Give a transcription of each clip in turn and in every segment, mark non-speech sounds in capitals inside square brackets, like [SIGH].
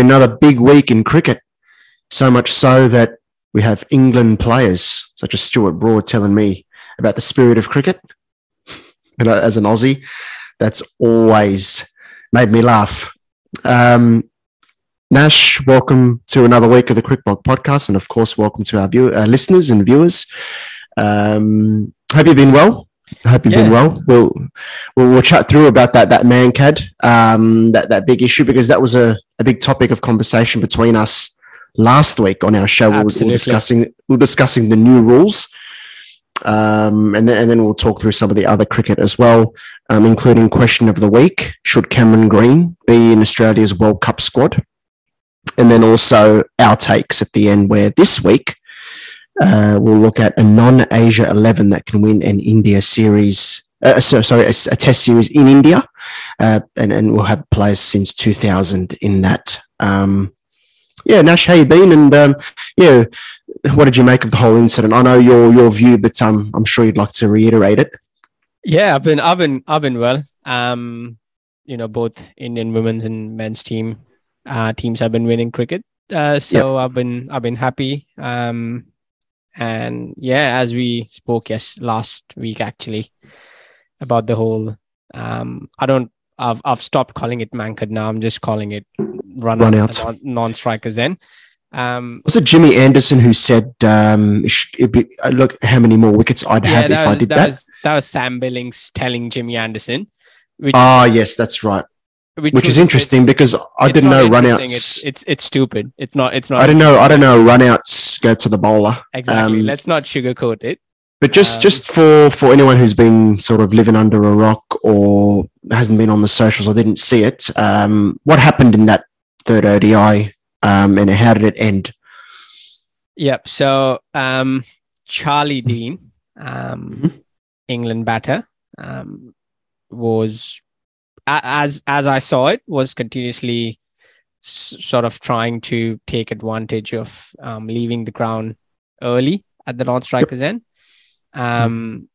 another big week in cricket. So much so that we have England players such as Stuart Broad telling me about the spirit of cricket. And as an Aussie, that's always made me laugh. Um, Nash, welcome to another week of the Crickblog podcast, and of course, welcome to our, view- our listeners and viewers. Um, have you been well? I hope you've Yeah. been well. We'll, we'll we'll chat through about that that Mankad, um, that that big issue because that was a, a big topic of conversation between us last week on our show. We were- discussing we were discussing the new rules, um, and then and then we'll talk through some of the other cricket as well, um, including question of the week: Should Cameron Green be in Australia's World Cup squad? And then also our takes at the end, where this week uh, we'll look at a non-Asia 11 that can win an India series. Uh, so, sorry, a, a test series in India, uh, and, and we'll have players since 2000 in that. Um, yeah, Nash, how you been? And um, yeah, what did you make of the whole incident? I know your your view, but um, I'm sure you'd like to reiterate it. Yeah, I've been, I've been, I've been well. Um, you know, both Indian women's and men's team uh, teams have been winning cricket. Uh, so I've been, I've been happy. Um, and yeah, as we spoke yes last week actually about the whole. Um, I don't. I've I've stopped calling it mankad now. I'm just calling it run, Run out, out. non- non-strikers. Then, um, Was it Jimmy Anderson who said, um, it should- it'd be, uh, "Look, how many more wickets I'd yeah, have if that I did that that"? was that was Sam Billings telling Jimmy Anderson, which Ah, yes, that's right. Which was- is interesting because I didn't know runouts. It's, it's it's stupid. It's not. It's not. I don't know. I don't know. Runouts go to the bowler. Exactly. Um, Let's not sugarcoat it. But just Um, just for for anyone who's been sort of living under a rock or hasn't been on the socials or didn't see it, um, what happened in that third ODI, um, and how did it end? Yep. So, um, Charlie Dean, um, Mhm. England batter, um, was as as I saw it was continuously s- sort of trying to take advantage of um, leaving the ground early at the non-strikers end. Um,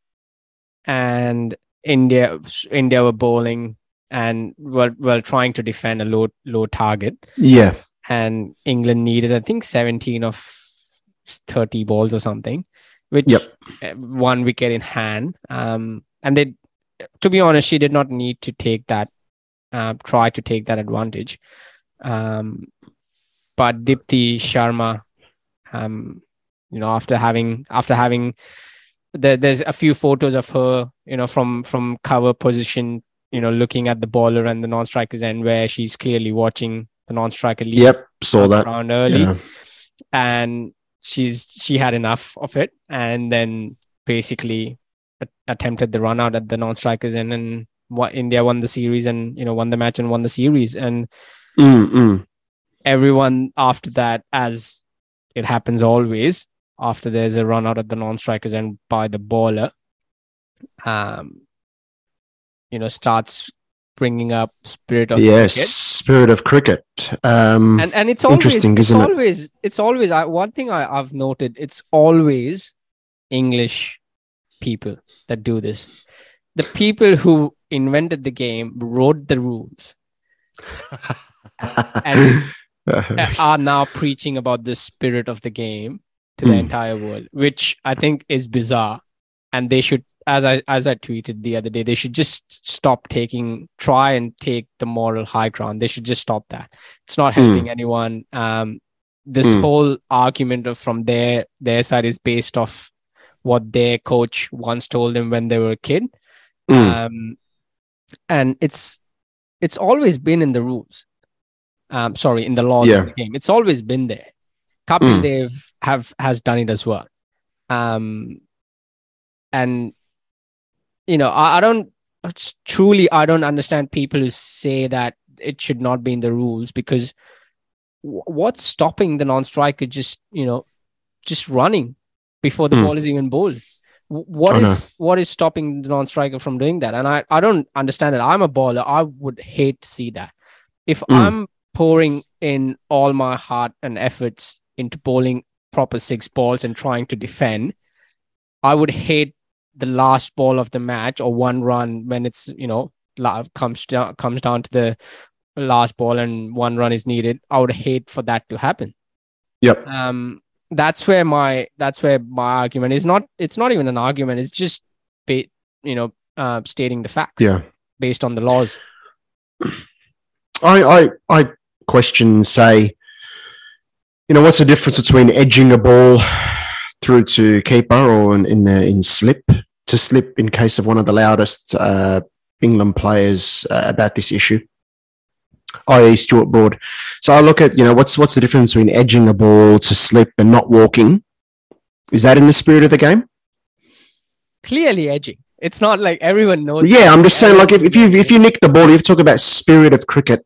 and India India were bowling and were were trying to defend a low low target Yeah, and England needed, I think, 17 of 30 balls or something, which Yep. uh, one wicket in hand. Um, and they, to be honest, she did not need to take that, uh, try to take that advantage. Um, but Deepti Sharma, um, you know, after having after having there, there's a few photos of her, you know, from from cover position, you know, looking at the bowler and the non-strikers end where she's clearly watching the non-striker leave yep, saw that. around early Yeah. and she's she had enough of it and then basically attempted the run out at the non-strikers and then what India won the series and you know won the match and won the series and Mm, mm. everyone after that as it happens always after there's a run out at the non-strikers and by the bowler um you know starts bringing up spirit of Yes, cricket spirit of cricket. Um, and and it's always Interesting, it's isn't it? always it's always I, one thing I, I've noted it's always English people that do this. The people who invented the game wrote the rules [LAUGHS] and are now preaching about the spirit of the game to the Hmm. entire world, which I think is bizarre. And they should, as I as I tweeted the other day, they should just stop taking, try and take the moral high ground. They should just stop that. It's not Hmm. helping anyone. Um, this Hmm. whole argument of from their their side is based off what their coach once told them when they were a kid. Mm. Um, and it's it's always been in the rules. Um, sorry, in the laws Yeah. of the game. It's always been there. Kapil Mm. Dev have has done it as well. Um, and you know, I, I don't truly I don't understand people who say that it should not be in the rules because wh- what's stopping the non-striker just you know just running before the Hmm. ball is even bowled? Wh- What I is what is stopping the non-striker from doing that? And I, I don't understand it. I'm a bowler. I would hate to see that. If Hmm. I'm pouring in all my heart and efforts into bowling proper six balls and trying to defend, I would hate the last ball of the match or one run when it's you know comes down comes down to the last ball and one run is needed. I would hate for that to happen. Yep. Um, that's where my that's where my argument is not. It's not even an argument. It's just, ba- you know, uh, stating the facts. Yeah. Based on the laws. I I I question say, you know, what's the difference between edging a ball through to keeper or in, in the in slip to slip in case of one of the loudest uh, England players uh, about this issue, i.e. Stuart Broad. So I look at you know what's what's the difference between edging a ball to slip and not walking? Is that in the spirit of the game? Clearly edging. It's not like everyone knows. Yeah, I'm just saying, like if, if you if you nick the ball, you talk about spirit of cricket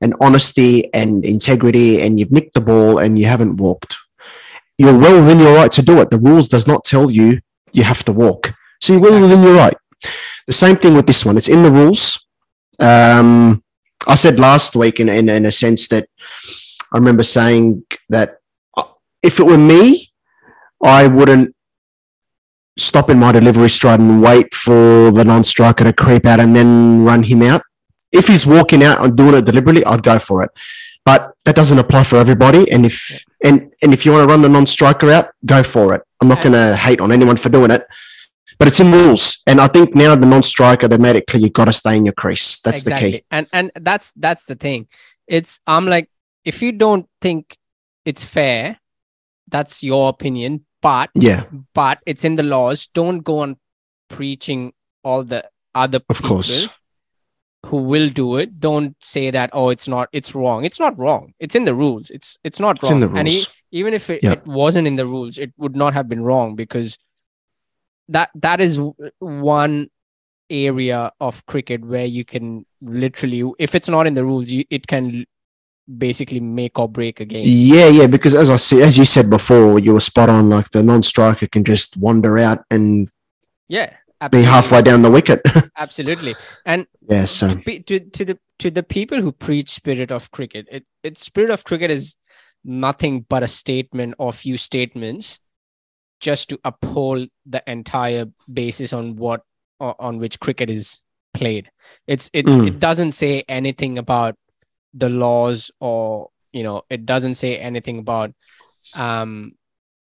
and honesty and integrity, and you've nicked the ball and you haven't walked. You're well within your right to do it. The rules does not tell you you have to walk, so you're well within your right. The same thing with this one. It's in the rules. Um, I said last week, in, in in a sense that I remember saying that uh, if it were me, I wouldn't stop in my delivery stride and wait for the non-striker to creep out and then run him out. If he's walking out and doing it deliberately, I'd go for it. But that doesn't apply for everybody. And if and and if you want to run the non-striker out, go for it. I'm not going to hate on anyone for doing it, but it's in rules. And I think now the non-striker they made it clear you got to stay in your crease. That's the key. And and that's that's the thing. It's I'm like if you don't think it's fair, that's your opinion. But Yeah, but it's in the laws. Don't go on preaching all the other of course. who will do it. Don't say that oh it's not it's wrong. It's not wrong. It's in the rules. It's it's not It's wrong. in the And e- rules. even if it, Yeah. it wasn't in the rules, it would not have been wrong because that that is one area of cricket where you can literally if it's not in the rules you it can basically make or break a game Yeah, yeah. Because as I see, as you said before, you were spot on. Like the non-striker can just wander out and yeah be halfway down the wicket. [LAUGHS] absolutely and yeah. So pe- to, to the to the people who preach spirit of cricket it, it spirit of cricket is nothing but a statement or few statements just to uphold the entire basis on what on which cricket is played it's it, Mm. it doesn't say anything about the laws or you know it doesn't say anything about um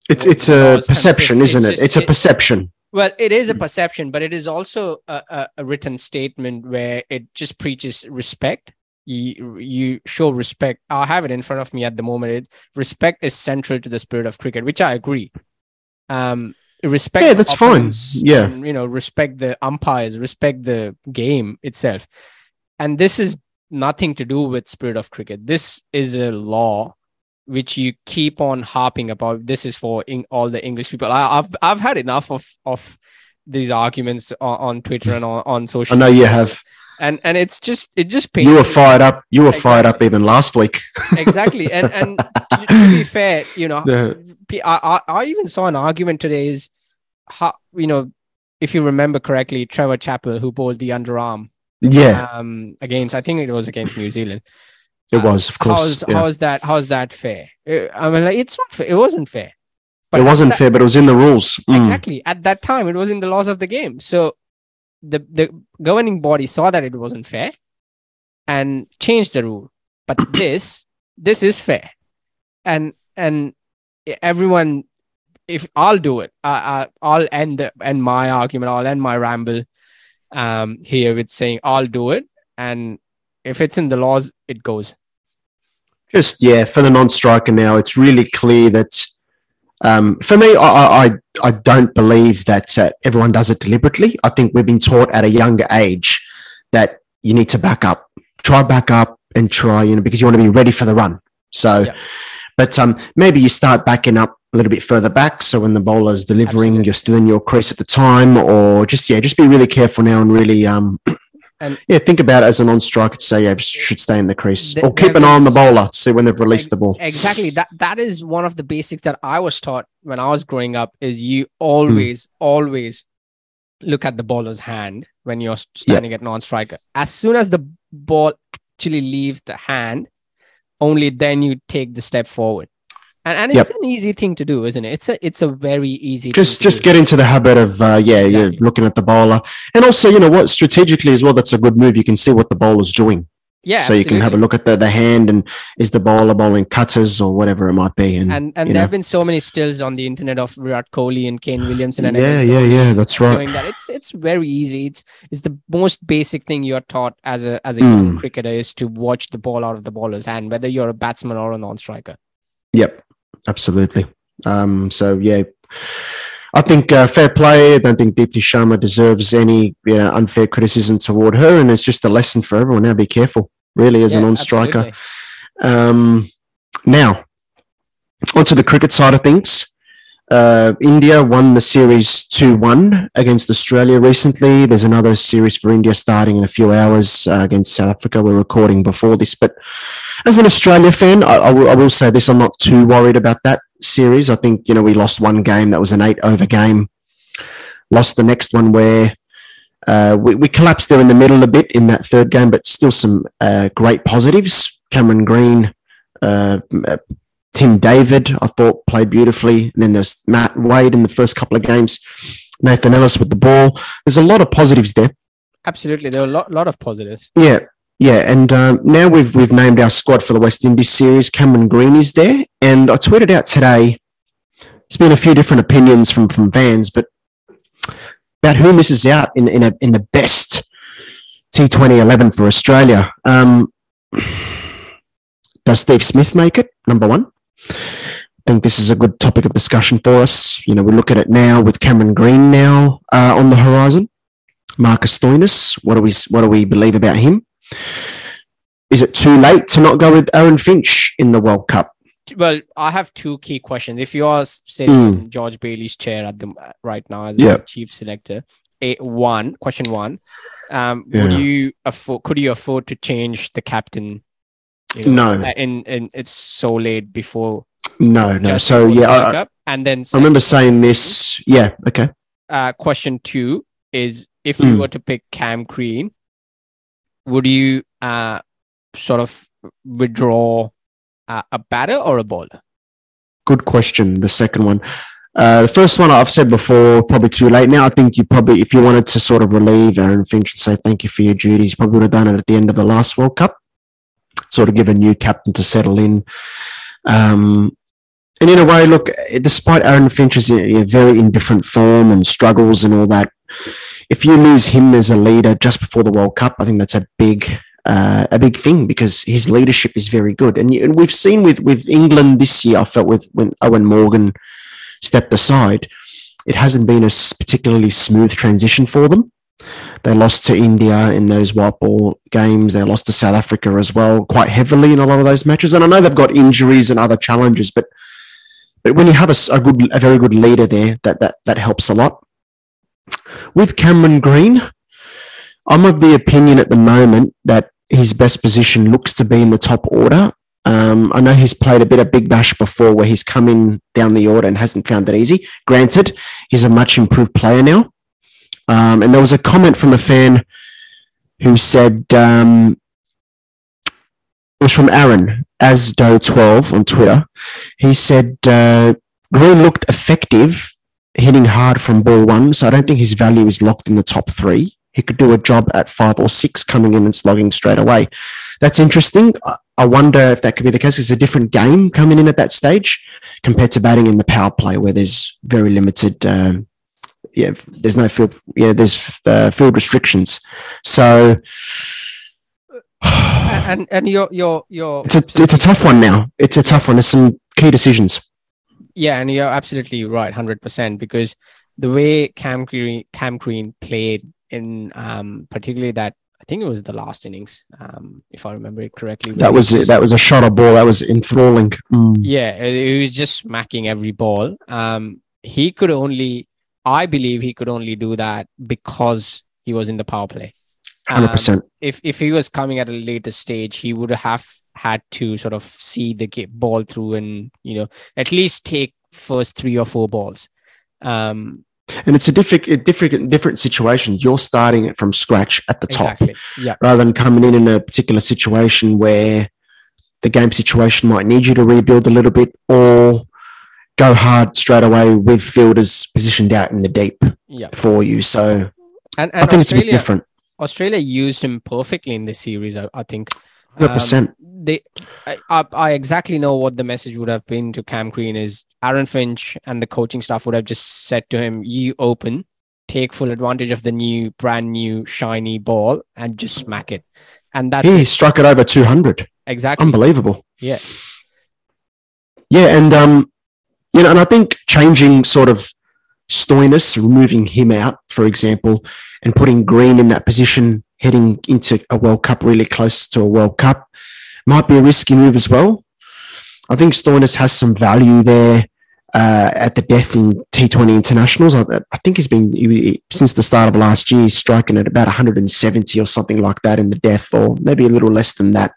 it's it's a perception, consist- isn't it's it? just- It's a it- perception. Well, it is a Mm. perception, but it is also a, a, a written statement where it just preaches respect. You, you show respect. I have it in front of me at the moment. It, respect is central to the spirit of cricket, which I agree. Um, respect. Yeah, that's fine. Yeah. and, you know, respect the umpires, respect the game itself, and this is nothing to do with spirit of cricket. This is a law which you keep on harping about. This is for in, all the English people. I, I've I've had enough of of these arguments on, on Twitter and on, on social. I know you have. And and it's just it just pains You were me. fired up. You were fired up even last week. [LAUGHS] exactly. And and to, to be fair, you know, Yeah. P- I, I I even saw an argument today is how you know if you remember correctly, Trevor Chappell who bowled the underarm Yeah, um against I think it was against New Zealand. it uh, was, of course. How's yeah. how's that how's that fair? Uh, I mean, like it's not fair. It wasn't fair. but it wasn't that- fair, but it was in the rules. Mm. Exactly. At that time, it was in the laws of the game. So the the governing body saw that it wasn't fair and changed the rule. But [COUGHS] this this is fair, and and everyone, if I'll do it, I, I I'll end the, end my argument. I'll end my ramble um here with saying I'll do it, and if it's in the laws, it goes. Just yeah, for the non-striker now, it's really clear that. Um, for me, I, I I- don't believe that uh, everyone does it deliberately. I think we've been taught at a younger age that you need to back up, try back up, and try you know because you want to be ready for the run. So, Yeah. but um, maybe you start backing up a little bit further back, so when the bowler's delivering, Absolutely. you're still in your crease at the time, or just yeah, just be really careful now and really um. And- yeah, think about it as a non-striker to say, yeah, should stay in the crease, Th- or keep an eye on the bowler, see when they've released the ball. exactly that that is one of the basics that i was taught when i was growing up is you Hmm. always always look at the bowler's hand when you're standing at non-striker as soon as the ball actually leaves the hand only then you take the step forward and, and it's Yep. an easy thing to do isn't it it's a it's a very easy just just get into the habit of uh, yeah Exactly. yeah looking at the bowler and also you know what strategically as well that's a good move you can see what the bowler's doing Yeah, so you can have a look at the, the hand and is the bowler bowling cutters or whatever it might be. And, And and there know. have been so many stills on the internet of Virat Kohli and Kane Williamson and yeah, yeah, yeah, that's right. doing that. It's it's very easy. It's it's the most basic thing you're taught as a as a young Mm. cricketer is to watch the ball out of the bowler's hand, whether you're a batsman or a non-striker. Yep, absolutely. Um, so yeah, I think uh, fair play. I don't think Deepti Sharma deserves any you know, unfair criticism toward her, and it's just a lesson for everyone. Now, be careful, really, as a Yeah, non-striker. Um, now, onto the cricket side of things. Uh, India won the series 2 1 against Australia recently. There's another series for India starting in a few hours uh, against South Africa. We're recording before this, but as an Australia fan, I, will, will say this I'm not too worried about that series. I think, you know, we lost one game that was an eight over game, lost the next one where uh, we, we collapsed there in the middle a bit in that third game, but still some uh, great positives. Cameron Green, uh, uh, Tim David, I thought played beautifully. And then there's Matt Wade in the first couple of games. Nathan Ellis with the ball. There's a lot of positives there. Absolutely. There are a lot, lot of positives. Yeah, yeah, and um, now we've we've named our squad for the West Indies series. Cameron Green is there, and I tweeted out today. There's been a few different opinions from from fans, but about who misses out in in, a, in the best T20 11 for Australia. Um, [SIGHS] does Steve Smith make it? Number one. I think this is a good topic of discussion for us. You know, we look at it now with Cameron Green now uh, on the horizon. Marcus Stoinis, what do we what do we believe about him? Is it too late to not go with Aaron Finch in the World Cup? Well, I have two key questions. If you are sitting Mm. in George Bailey's chair at the right now as a chief selector, a one question one, um, Yeah. would you afford? Could you afford to change the captain? You know, No. and In in it's so late before. No, no. So yeah, I, and then I remember saying this. Yeah, okay. uh, question two is if you Mm. were to pick Cam Green, would you uh, sort of withdraw uh, a batter or a bowler? Good question. The second one. Uh, the first one I've said before, probably too late. Now I think you probably, if you wanted to sort of relieve Aaron Finch and say thank you for your duties, you probably would have done it at the end of the last World Cup. Sort of give a new captain to settle in. Um, and in a way, look, despite Aaron Finch's very indifferent form and struggles and all that, if you lose him as a leader just before the World Cup, I think that's a big uh, a big thing because his leadership is very good. And, and we've seen with with England this year, I felt with when Eoin Morgan stepped aside, it hasn't been a particularly smooth transition for them. They lost to India in those white ball games. They lost to South Africa as well, quite heavily in a lot of those matches. And I know they've got injuries and other challenges, but but when you have a, a good, a very good leader there, that that that helps a lot. With Cameron Green, I'm of the opinion at the moment that his best position looks to be in the top order. Um, I know he's played a bit of Big Bash before where he's come in down the order and hasn't found it easy. Granted, he's a much improved player now. Um, and there was a comment from a fan who said, um, it was from Aaron, Asdo12 on Twitter. He said, uh, Green looked effective hitting hard from ball one, so I don't think his value is locked in the top three. He could do a job at five or six coming in and slogging straight away. That's interesting. I- wonder if that could be the case. It's a different game coming in at that stage compared to batting in the power play where there's very limited. Um, yeah, there's no field. Yeah, there's uh, field restrictions. So and and your your your it's a it's a tough one now. It's a tough one. There's some key decisions. yeah, and you're absolutely right, hundred percent, because the way Cam Green Cam Green played in um particularly that I think it was the last innings, um, if I remember it correctly. That was just- that was a shot of ball. That was enthralling. Mm. Yeah, he was just smacking every ball. Um, he could only, I believe, he could only do that because he was in the power play. Hundred Um, percent. if if he was coming at a later stage, he would have had to sort of see the ball through and you know at least take first three or four balls. Um, And it's a different, different, different situation. You're starting it from scratch at the top, exactly. Yeah. rather than coming in in a particular situation where the game situation might need you to rebuild a little bit, or go hard straight away with fielders positioned out in the deep Yeah. for you. So And, I and think it's a bit different. Australia used him perfectly in this series. I, I think Hundred percent. They, I, I, I exactly know what the message would have been to Cam Green is Aaron Finch and the coaching staff would have just said to him, "You open, take full advantage of the new, brand new, shiny ball, and just smack it." And that's He it. struck it over two hundred. exactly Unbelievable. yeah, Yeah, and um, you know, and I think changing sort of Stoinis, removing him out, for example, and putting Green in that position, heading into a World Cup, really close to a World Cup, might be a risky move as well. I think Stoinis has some value there uh, at the death in T20 internationals. I, I think he's been he- since the start of last year, striking at about 170 or something like that in the death, or maybe a little less than that.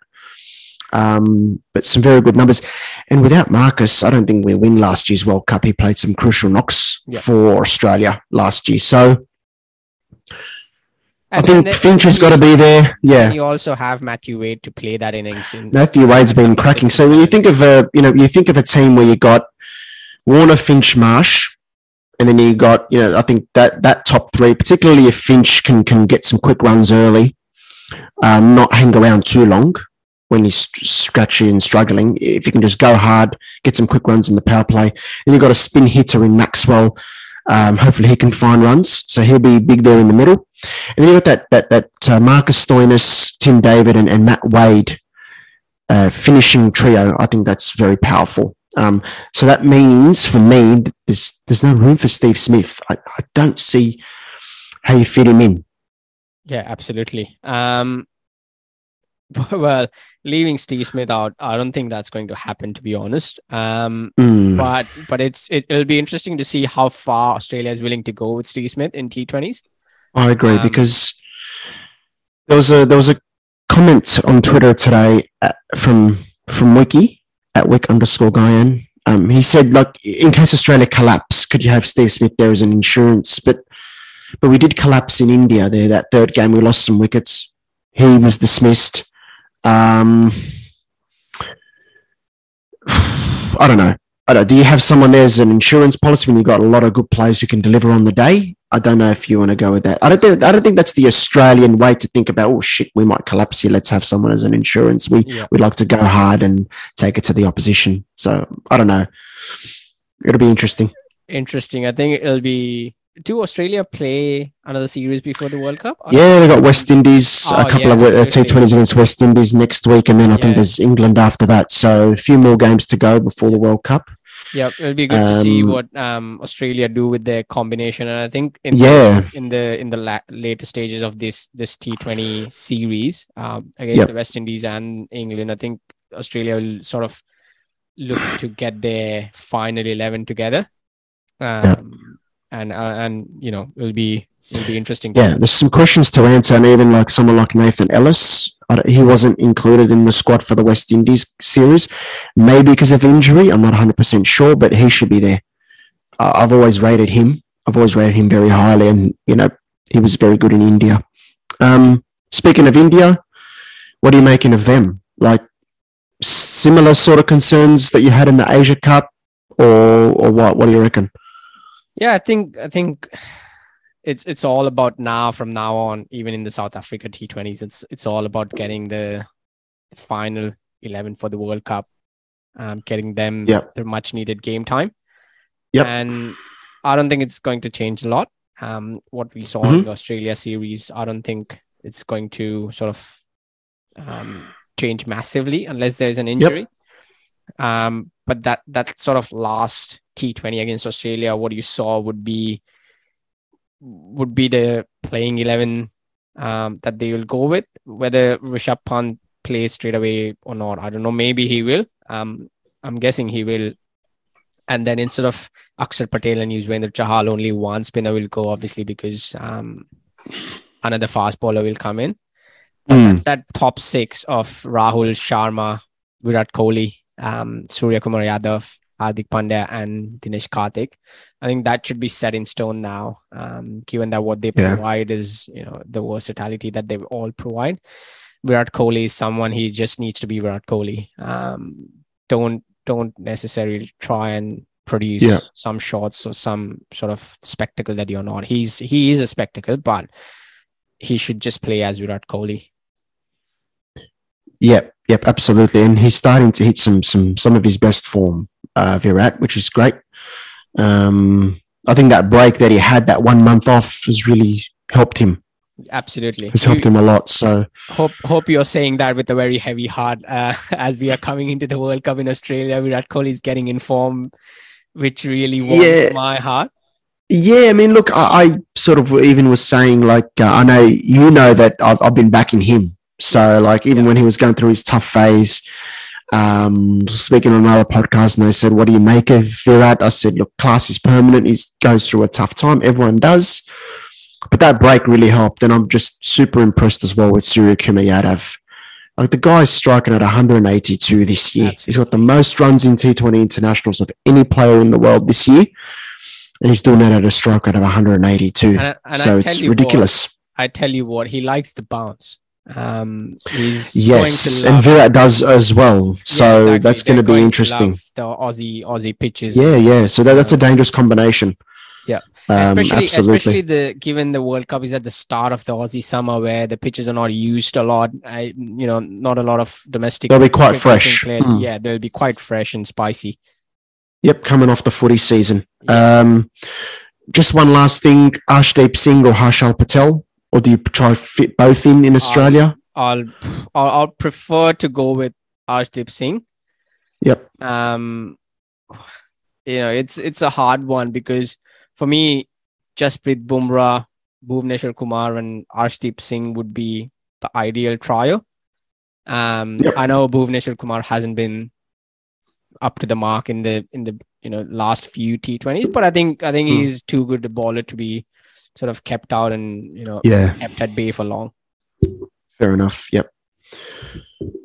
Um, but some very good numbers. And without Marcus, I don't think we win last year's World Cup. He played some crucial knocks Yeah. for Australia last year. So I think Finch has got to be there. Yeah. You also have Matthew Wade to play that innings. In, Matthew Wade's been cracking. So when you think of a, you know, you think of a team where you got Warner, Finch, Marsh, and then you got, you know, I think that that top three, particularly if Finch can can get some quick runs early, um, not hang around too long when he's st- scratchy and struggling. If you can just go hard, get some quick runs in the power play, and you've got a spin hitter in Maxwell. Um, hopefully he can find runs, so he'll be big there in the middle. And then you've got that that that uh, Marcus Stoinis, Tim David, and, and Matt Wade uh, finishing trio. I think that's very powerful. Um, so that means for me, there's there's no room for Steve Smith. I, I don't see how you fit him in. Yeah, absolutely. Um, [LAUGHS] well, leaving Steve Smith out, I don't think that's going to happen, to be honest. Um, Mm. but but it's it, it'll be interesting to see how far Australia is willing to go with Steve Smith in T20s. I agree Um, because there was a there was a comment on Twitter today uh, from from Wiki at Wick underscore Guyan. Um, he said, like, in case Australia collapse, could you have Steve Smith there as an insurance? But but we did collapse in India there. That third game, we lost some wickets. He was dismissed. Um, [SIGHS] I don't know. I don't, do you have someone there as an insurance policy when you've got a lot of good players who can deliver on the day? I don't know if you want to go with that. I don't think I don't think that's the Australian way to think about. Oh shit, we might collapse here. Let's have someone as an insurance. We Yeah. we'd like to go hard and take it to the opposition. So I don't know. It'll be interesting. Interesting. I think it'll be. Do Australia play another series before the World Cup? Yeah, they got West Indies, Oh, a couple yeah, of uh. T20s against West Indies next week, and then I Yeah. think there's England after that. So a few more games to go before the World Cup. Yeah, it'll be good to see Um, what um Australia do with their combination, and I think in Yeah. the, in the in the la- later stages of this this T20 series um, against Yep. the West Indies and England, I think Australia will sort of look to get their final eleven together, um, and uh, and you know it'll be it'll be interesting. Yeah, there's some questions to answer, and even like someone like Nathan Ellis, he wasn't included in the squad for the West Indies series, maybe because of injury. I'm not 100 percent sure, but he should be there. Uh, I've always rated him. I've always rated him very highly, and you know he was very good in India. Um, speaking of India, what are you making of them? Like similar sort of concerns that you had in the Asia Cup, or or what? What do you reckon? Yeah, I think I think it's it's all about now from now on, even in the South Africa T20s, it's it's all about getting the final eleven for the World Cup, um, getting them Yep. their much needed game time. Yep. And I don't think it's going to change a lot. Um, what we saw Mm-hmm. in the Australia series, I don't think it's going to sort of um, change massively unless there's an injury. Um, but that that sort of last T20 against Australia, what you saw would be would be the playing eleven um, that they will go with. Whether Rishabh Pant plays straight away or not, I don't know. Maybe he will. Um, I'm guessing he will. And then instead of Akshar Patel and Yuzvendra Chahal, only one spinner will go, obviously, because um, another fast bowler will come in Mm. that top six of Rahul Sharma, Virat Kohli, um, Surya Kumar Yadav, Hardik Pandya, and Dinesh Karthik. I think that should be set in stone now, um, given that what they Yeah. provide is you know the versatility that they all provide. Virat Kohli is someone he just needs to be Virat Kohli. Um, don't don't necessarily try and produce Yeah. some shots or some sort of spectacle that you're not. He's he is a spectacle, but he should just play as Virat Kohli. Yep, yep, absolutely. And he's starting to hit some some some of his best form, uh, Virat, which is great. Um, I think that break that he had, that one month off, has really helped him. Absolutely, It's helped him a lot. So hope hope you're saying that with a very heavy heart uh, [LAUGHS] as we are coming into the World Cup in Australia. Virat Kohli is getting in form, which really warms Yeah. my heart. yeah, I mean, look, I, I sort of even was saying like uh, I know you know that I've, I've been backing him. So like even Yeah. when he was going through his tough phase, um, speaking on another podcast, and they said, "What do you make of Virat?" I said, "Look, class is permanent. He goes through a tough time. Everyone does." But that break really helped, and I'm just super impressed as well with Surya Kumar Yadav. Like the guy's striking at 182 this year. He's got the most runs in T20 internationals of any player in the world this year, and he's doing it at a strike rate of 182. And, and so it's ridiculous. What, I tell you what, he likes the bounce. Um, Yes, going to and Virat does as well. Yeah, So exactly. that's going to be interesting. The Aussie Aussie pitches. Yeah, yeah. So that, that's a dangerous combination. Yeah. um, especially absolutely. especially the given the World Cup is at the start of the Aussie summer where the pitches are not used a lot. I you know not a lot of domestic. They'll be quite fresh. Hmm. Yeah, they'll be quite fresh and spicy. Yep, coming off the footy season. Yeah. Um, just one last thing: Arshdeep Singh or Harshal Patel, or do you try fit both in in Australia? I'll I'll, I'll prefer to go with Arshdeep Singh. Yep. Um, you know it's it's a hard one because for me, Jasprit Bumrah, Bhuvneshwar Kumar, and Arshdeep Singh would be the ideal trio. Um, Yep. I know Bhuvneshwar Kumar hasn't been up to the mark in the in the you know last few T20s, but I think I think Hmm. he's too good a bowler to be sort of kept out and you know Yeah, kept at bay for long. fair enough. Yep.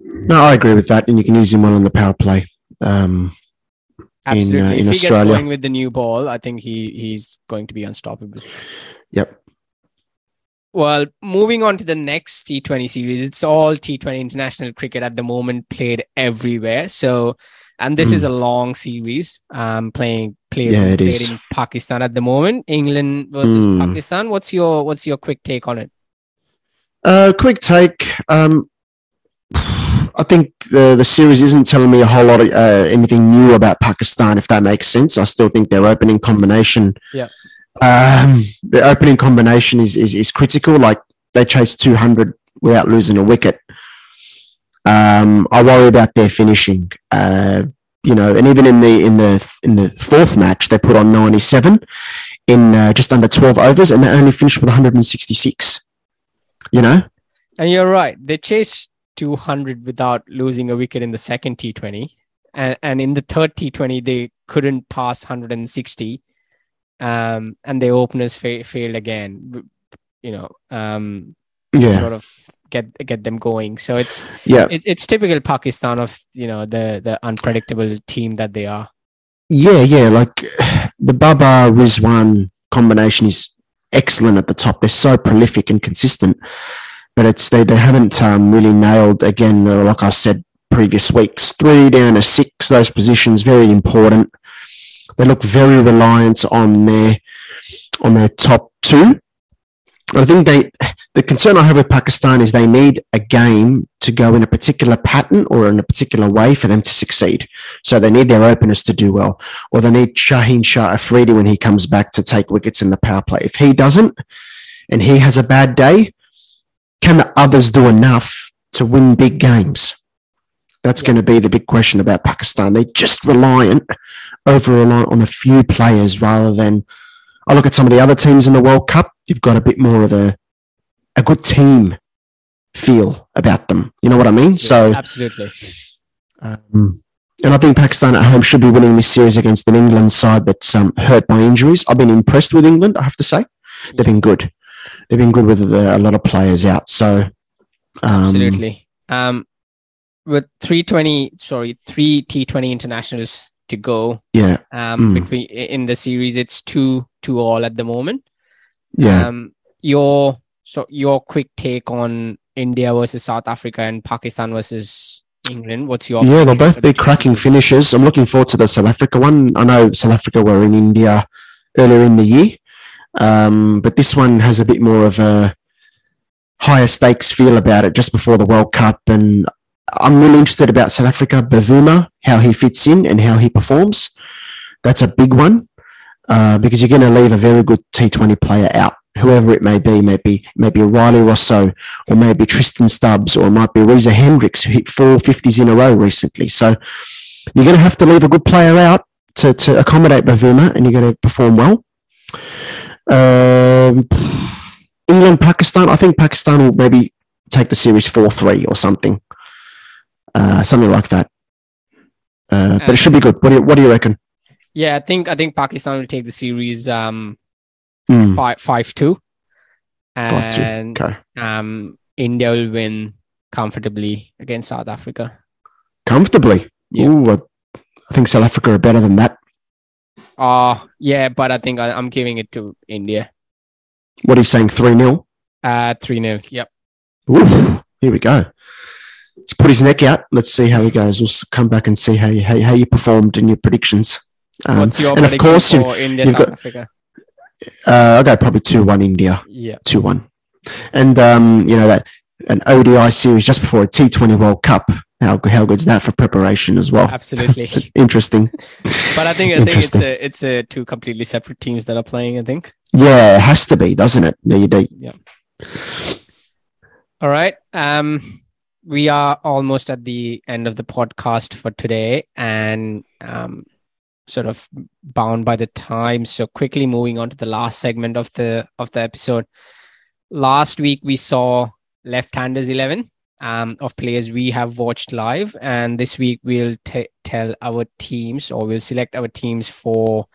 No, I agree with that, and you can use him well on the power play. Um, Absolutely. in if he Australia. gets going with the new ball, I think he he's going to be unstoppable. yep. Well, moving on to the next T20 series, it's all T20 international cricket at the moment, played everywhere. So, and this Mm. is a long series. Um, playing played, Yeah, it played is. in Pakistan at the moment. England versus Mm. Pakistan. What's your what's your quick take on it? Uh, quick take. Um, I think the the series isn't telling me a whole lot of uh, anything new about Pakistan, if that makes sense. I still think their opening combination. Yeah. Um, the opening combination is is is critical. Like they chased two hundred without losing a wicket. Um, I worry about their finishing. Uh, you know, and even in the in the in the fourth match, they put on ninety seven in uh, just under twelve overs, and they only finished with one hundred and sixty six. You know. And you're right. They chased 200 without losing a wicket in the second T20. And, and in the third T20, they couldn't pass 160. Um, and their openers fa- failed again, you know, um, Yeah. sort of get get them going. So it's Yeah. it, it's typical Pakistan of, you know, the, the unpredictable team that they are. Yeah, yeah. Like [SIGHS] the Babar Rizwan combination is excellent at the top. They're so prolific and consistent, but it's they, they haven't um, really nailed again. uh, Like I said previous weeks, three down to six. Those positions very important. They look very reliant on their on their top two. I think they the concern I have with Pakistan is they need a game to go in a particular pattern or in a particular way for them to succeed. So they need their openers to do well, or they need Shaheen Shah Afridi when he comes back to take wickets in the power play. If he doesn't, and he has a bad day, can the others do enough to win big games? That's Yeah. going to be the big question about Pakistan. They're just reliant, over reliant on a few players rather than. I look at some of the other teams in the World Cup. You've got a bit more of a a good team feel about them. You know what I mean? So absolutely. um, and I think Pakistan at home should be winning this series against an England side that's um, hurt by injuries. I've been impressed with England, I have to say. They've been good. They've been good with a lot of players out. So, um, Absolutely. Um, with 320, sorry, three T20 internationals to go yeah, um, Mm. between in the series, it's two two all at the moment. yeah. Um, your so your quick take on India versus South Africa and Pakistan versus England. What's your yeah, they'll both be cracking finishes. I'm looking forward to the South Africa one. I know South Africa were in India earlier in the year, um, but this one has a bit more of a higher stakes feel about it just before the World Cup. And I'm really interested about South Africa, Bavuma, how he fits in and how he performs. That's a big one uh, because you're going to leave a very good T20 player out, whoever it may be. Maybe maybe Rilee Rossouw, or maybe Tristan Stubbs, or it might be Reza Hendricks, who hit four 50s in a row recently. So you're going to have to leave a good player out to, to accommodate Bavuma, and you're going to perform well. Um, England, Pakistan. I think Pakistan will maybe take the series 4 3 or something. Uh, something like that. Uh, but it should be good. What do you, what do you reckon? Yeah, I think I think Pakistan will take the series um Mm, five five two, five, two. and Okay. um India will win comfortably against South Africa. Comfortably. Yeah. Ooh, I, I think South Africa are better than that. Oh yeah, but I think I, I'm giving it to India. What are you saying? 3 0? Uh three 0 Yep. Ooh, here we go. Let's put his neck out. Let's see how he goes. We'll come back and see how you, how, you- how you performed in your predictions. Um, What's your and of course, you've, for India you've South got- Africa? uh, I'll go probably 2 1 India. Yeah. 2 1. And, um, you know, that an ODI series just before a T20 World Cup. How, how good's that for preparation as well? Absolutely. [LAUGHS] Interesting. but I think I think it's a it's a two completely separate teams that are playing, I think. Yeah, it has to be, doesn't it? No, you do. Yeah. All right. Um, we are almost at the end of the podcast for today and um, sort of bound by the time. So quickly moving on to the last segment of the of the episode. Last week we saw left-handers 11 um, of players we have watched live, and this week we'll t- tell our teams or we'll select our teams for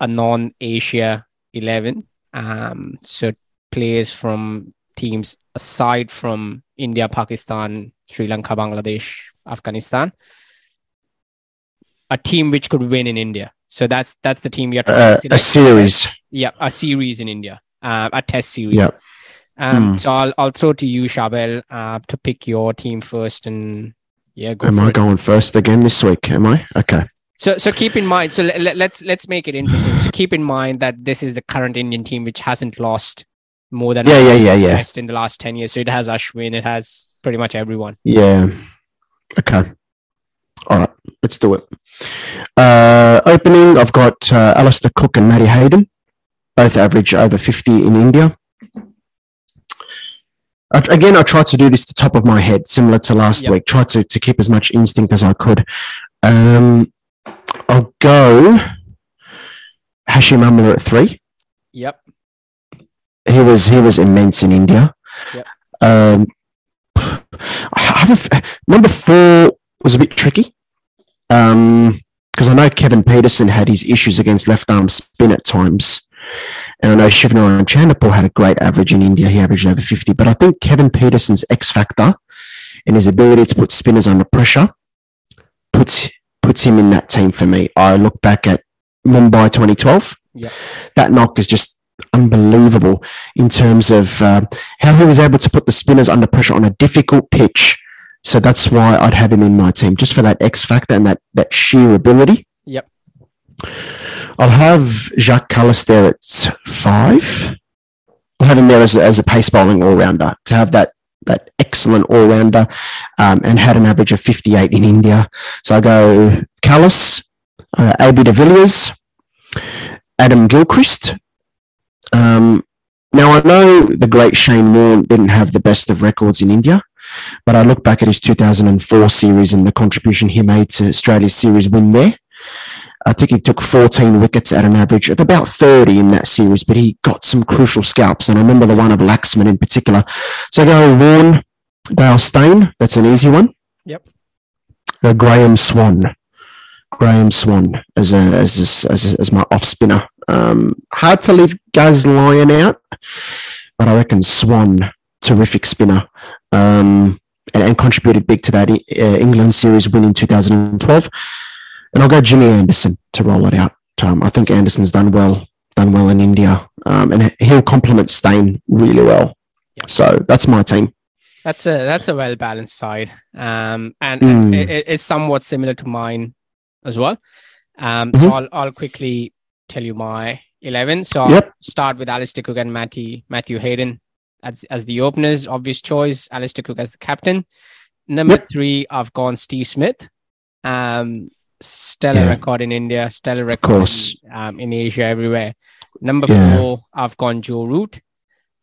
a non-Asia 11. Um, so players from teams aside from India, Pakistan, Sri Lanka, Bangladesh, Afghanistan, a team which could win in India. So that's that's the team you're trying Uh, to a series. Yeah, a series in India, uh, a test series. Yeah. Um, Hmm. So I'll I'll throw to you, Charbel, uh, to pick your team first, and yeah, go Am I it. going first again this week? Am I? Okay. So so keep in mind. So let, let, let's let's make it interesting. So keep in mind that this is the current Indian team which hasn't lost more than Yeah, yeah, yeah, yeah. in the last ten years. So it has Ashwin, it has pretty much everyone. Yeah. Okay. All right. Let's do it. Uh, opening, I've got uh, Alastair Cook and Matty Hayden, both average over 50 in India. I, again, I tried to do this the top of my head, similar to last Yep. week. Tried to, to keep as much instinct as I could. Um, I'll go Hashim Amla at three. Yep. he was he was immense in India. Yep. Um, I have a f- number four was a bit tricky because I know Kevin Pietersen had his issues against left arm spin at times, and I know Shivnarine Chanderpaul had a great average in India. He averaged over fifty, but I think Kevin Pietersen's X factor and his ability to put spinners under pressure puts puts him in that team for me. I look back at Mumbai 2012. Yep. That knock is just unbelievable in terms of uh, how he was able to put the spinners under pressure on a difficult pitch. So that's why I'd have him in my team, just for that X factor and that that sheer ability. Yep. I'll have Jacques Kallis there at five. I'll have him there as a, as a pace bowling all rounder to have that that excellent all rounder um, and had an average of 58 in India. So I go Kallis, uh, AB de Villiers, Adam Gilchrist. Um, now I know the great Shane Warne didn't have the best of records in India, but I look back at his 2004 series and the contribution he made to Australia's series win there. I think he took 14 wickets at an average of about 30 in that series, but he got some crucial scalps. And I remember the one of Laxman in particular. So I go Warne, Dale Steyn. That's an easy one. Yep. Go Graeme Swann. Graeme Swann as a, as a, as, a, as my off spinner. Um, hard to leave Gaz Lyon out, but I reckon Swann, terrific spinner, um, and, and contributed big to that uh, England series win in 2012. And I'll go Jimmy Anderson to roll it out. Um, I think Anderson's done well, done well in India, um, and he'll complement Steyn really well. So that's my team. That's a that's a well balanced side, um, and, Mm. and it, it's somewhat similar to mine as well. Um, Mhm. So I'll I'll quickly tell you my eleven. So I'll Yep. start with Alastair Cook and Matty Matthew Hayden as as the openers. Obvious choice. Alastair Cook as the captain. number Yep. three, I've gone Steve Smith. Um, stellar Yeah. record in India, stellar record in, um, in Asia, everywhere. Number Yeah. four, I've gone Joe Root.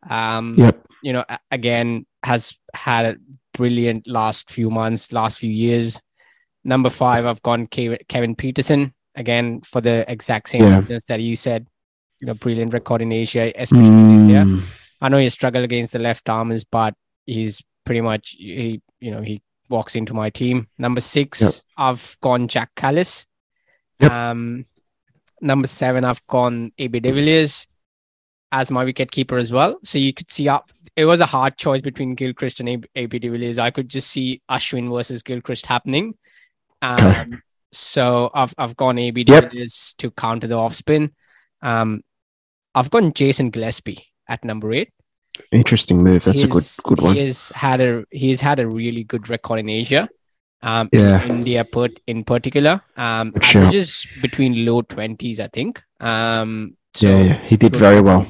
Um, Yep. you know, again, has had a brilliant last few months, last few years. Number five, I've gone Ke- Kevin Pietersen again for the exact same Yeah. reasons that you said. You know, brilliant record in Asia, especially in India. I know he struggled against the left armers, but he's pretty much he you know he walks into my team. Number six, Yep. I've gone Jacques Kallis. Yep. Um, number seven, I've gone AB de Villiers as my wicket keeper as well. So you could see up. It was a hard choice between Gilchrist and AB, AB de Villiers. I could just see Ashwin versus Gilchrist happening. Um, So I've I've gone AB de Yep. Villiers to counter the off spin. Um, I've gone Jason Gillespie at number eight interesting move. That's a good good one. He's had a he's had a really good record in Asia. Um, Yeah. in India per, in particular. Um, shout. averages between low twenties, I think. Um, so yeah, yeah, he did very well.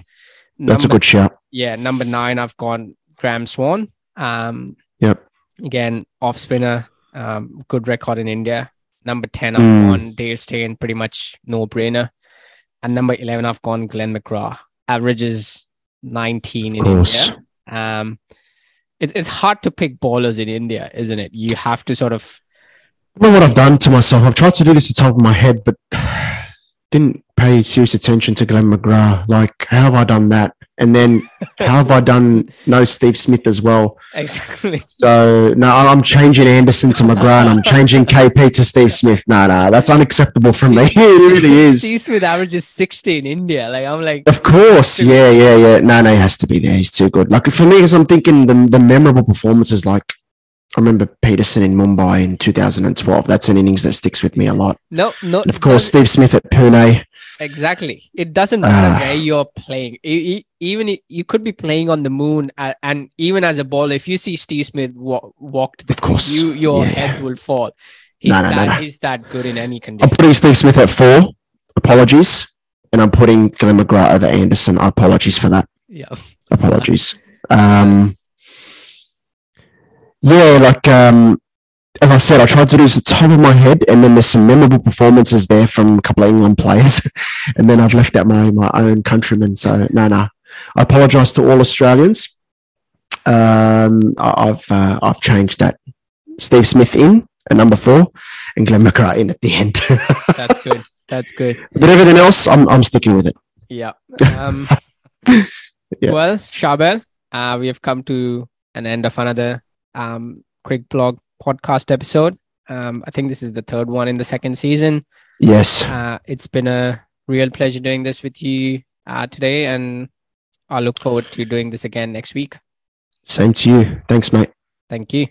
That's a good shout. Yeah, number nine, I've gone Graeme Swann. Um, Yep. again, off spinner, um, good record in India. Number ten, I've Mm. gone Dale Steyn, pretty much no brainer. And number eleven, I've gone Glenn McGrath. Averages nineteen in course. India. Um, it's it's hard to pick bowlers in India, isn't it? You have to sort of You know what I've done to myself? I've tried to do this at the top of my head, but [SIGHS] didn't pay serious attention to Glenn McGrath. Like, how have I done that? And then [LAUGHS] how have I done no Steve Smith as well? exactly. So no, I'm changing Anderson to McGrath I'm changing KP to Steve Smith. No, no, that's unacceptable from me. [LAUGHS] It really is. Steve Smith averages sixty in India. Like I'm like, Of course, yeah, yeah, yeah. No, no, he has to be there. He's too good. Like for me, as I'm thinking the the memorable performances, like I remember Pietersen in Mumbai in 2012. That's an innings that sticks with me a lot. no, no. And of course, Steve Smith at Pune. Exactly. It doesn't matter Ah. where you're playing. Even you could be playing on the moon, and even as a bowler, if you see Steve Smith wa- walk to the Of course. you your Yeah. heads will fall. He's No, no, no, that no. he's that good in any condition. I'm putting Steve Smith at four. Apologies. And I'm putting Glenn McGrath over Anderson. Apologies for that. Yeah. Apologies. [LAUGHS] Um, yeah, like um, as I said, I tried to do the top of my head, and then there's some memorable performances there from a couple of England players, [LAUGHS] and then I've left out my my own countrymen. So no, no, I apologise to all Australians. Um, I- I've uh, I've changed that. Steve Smith in at number four, and Glenn McGrath in at the end. [LAUGHS] That's good. That's good. but everything else, I'm I'm sticking with it. Yeah. [LAUGHS] Um, Yeah. Well, Charbel, uh, we have come to an end of another um, Quick Blog podcast episode. Um, I think this is the third one in the second season. Yes, Uh, it's been a real pleasure doing this with you uh, today, and I look forward to doing this again next week. same to you. Thanks, mate. Thank you.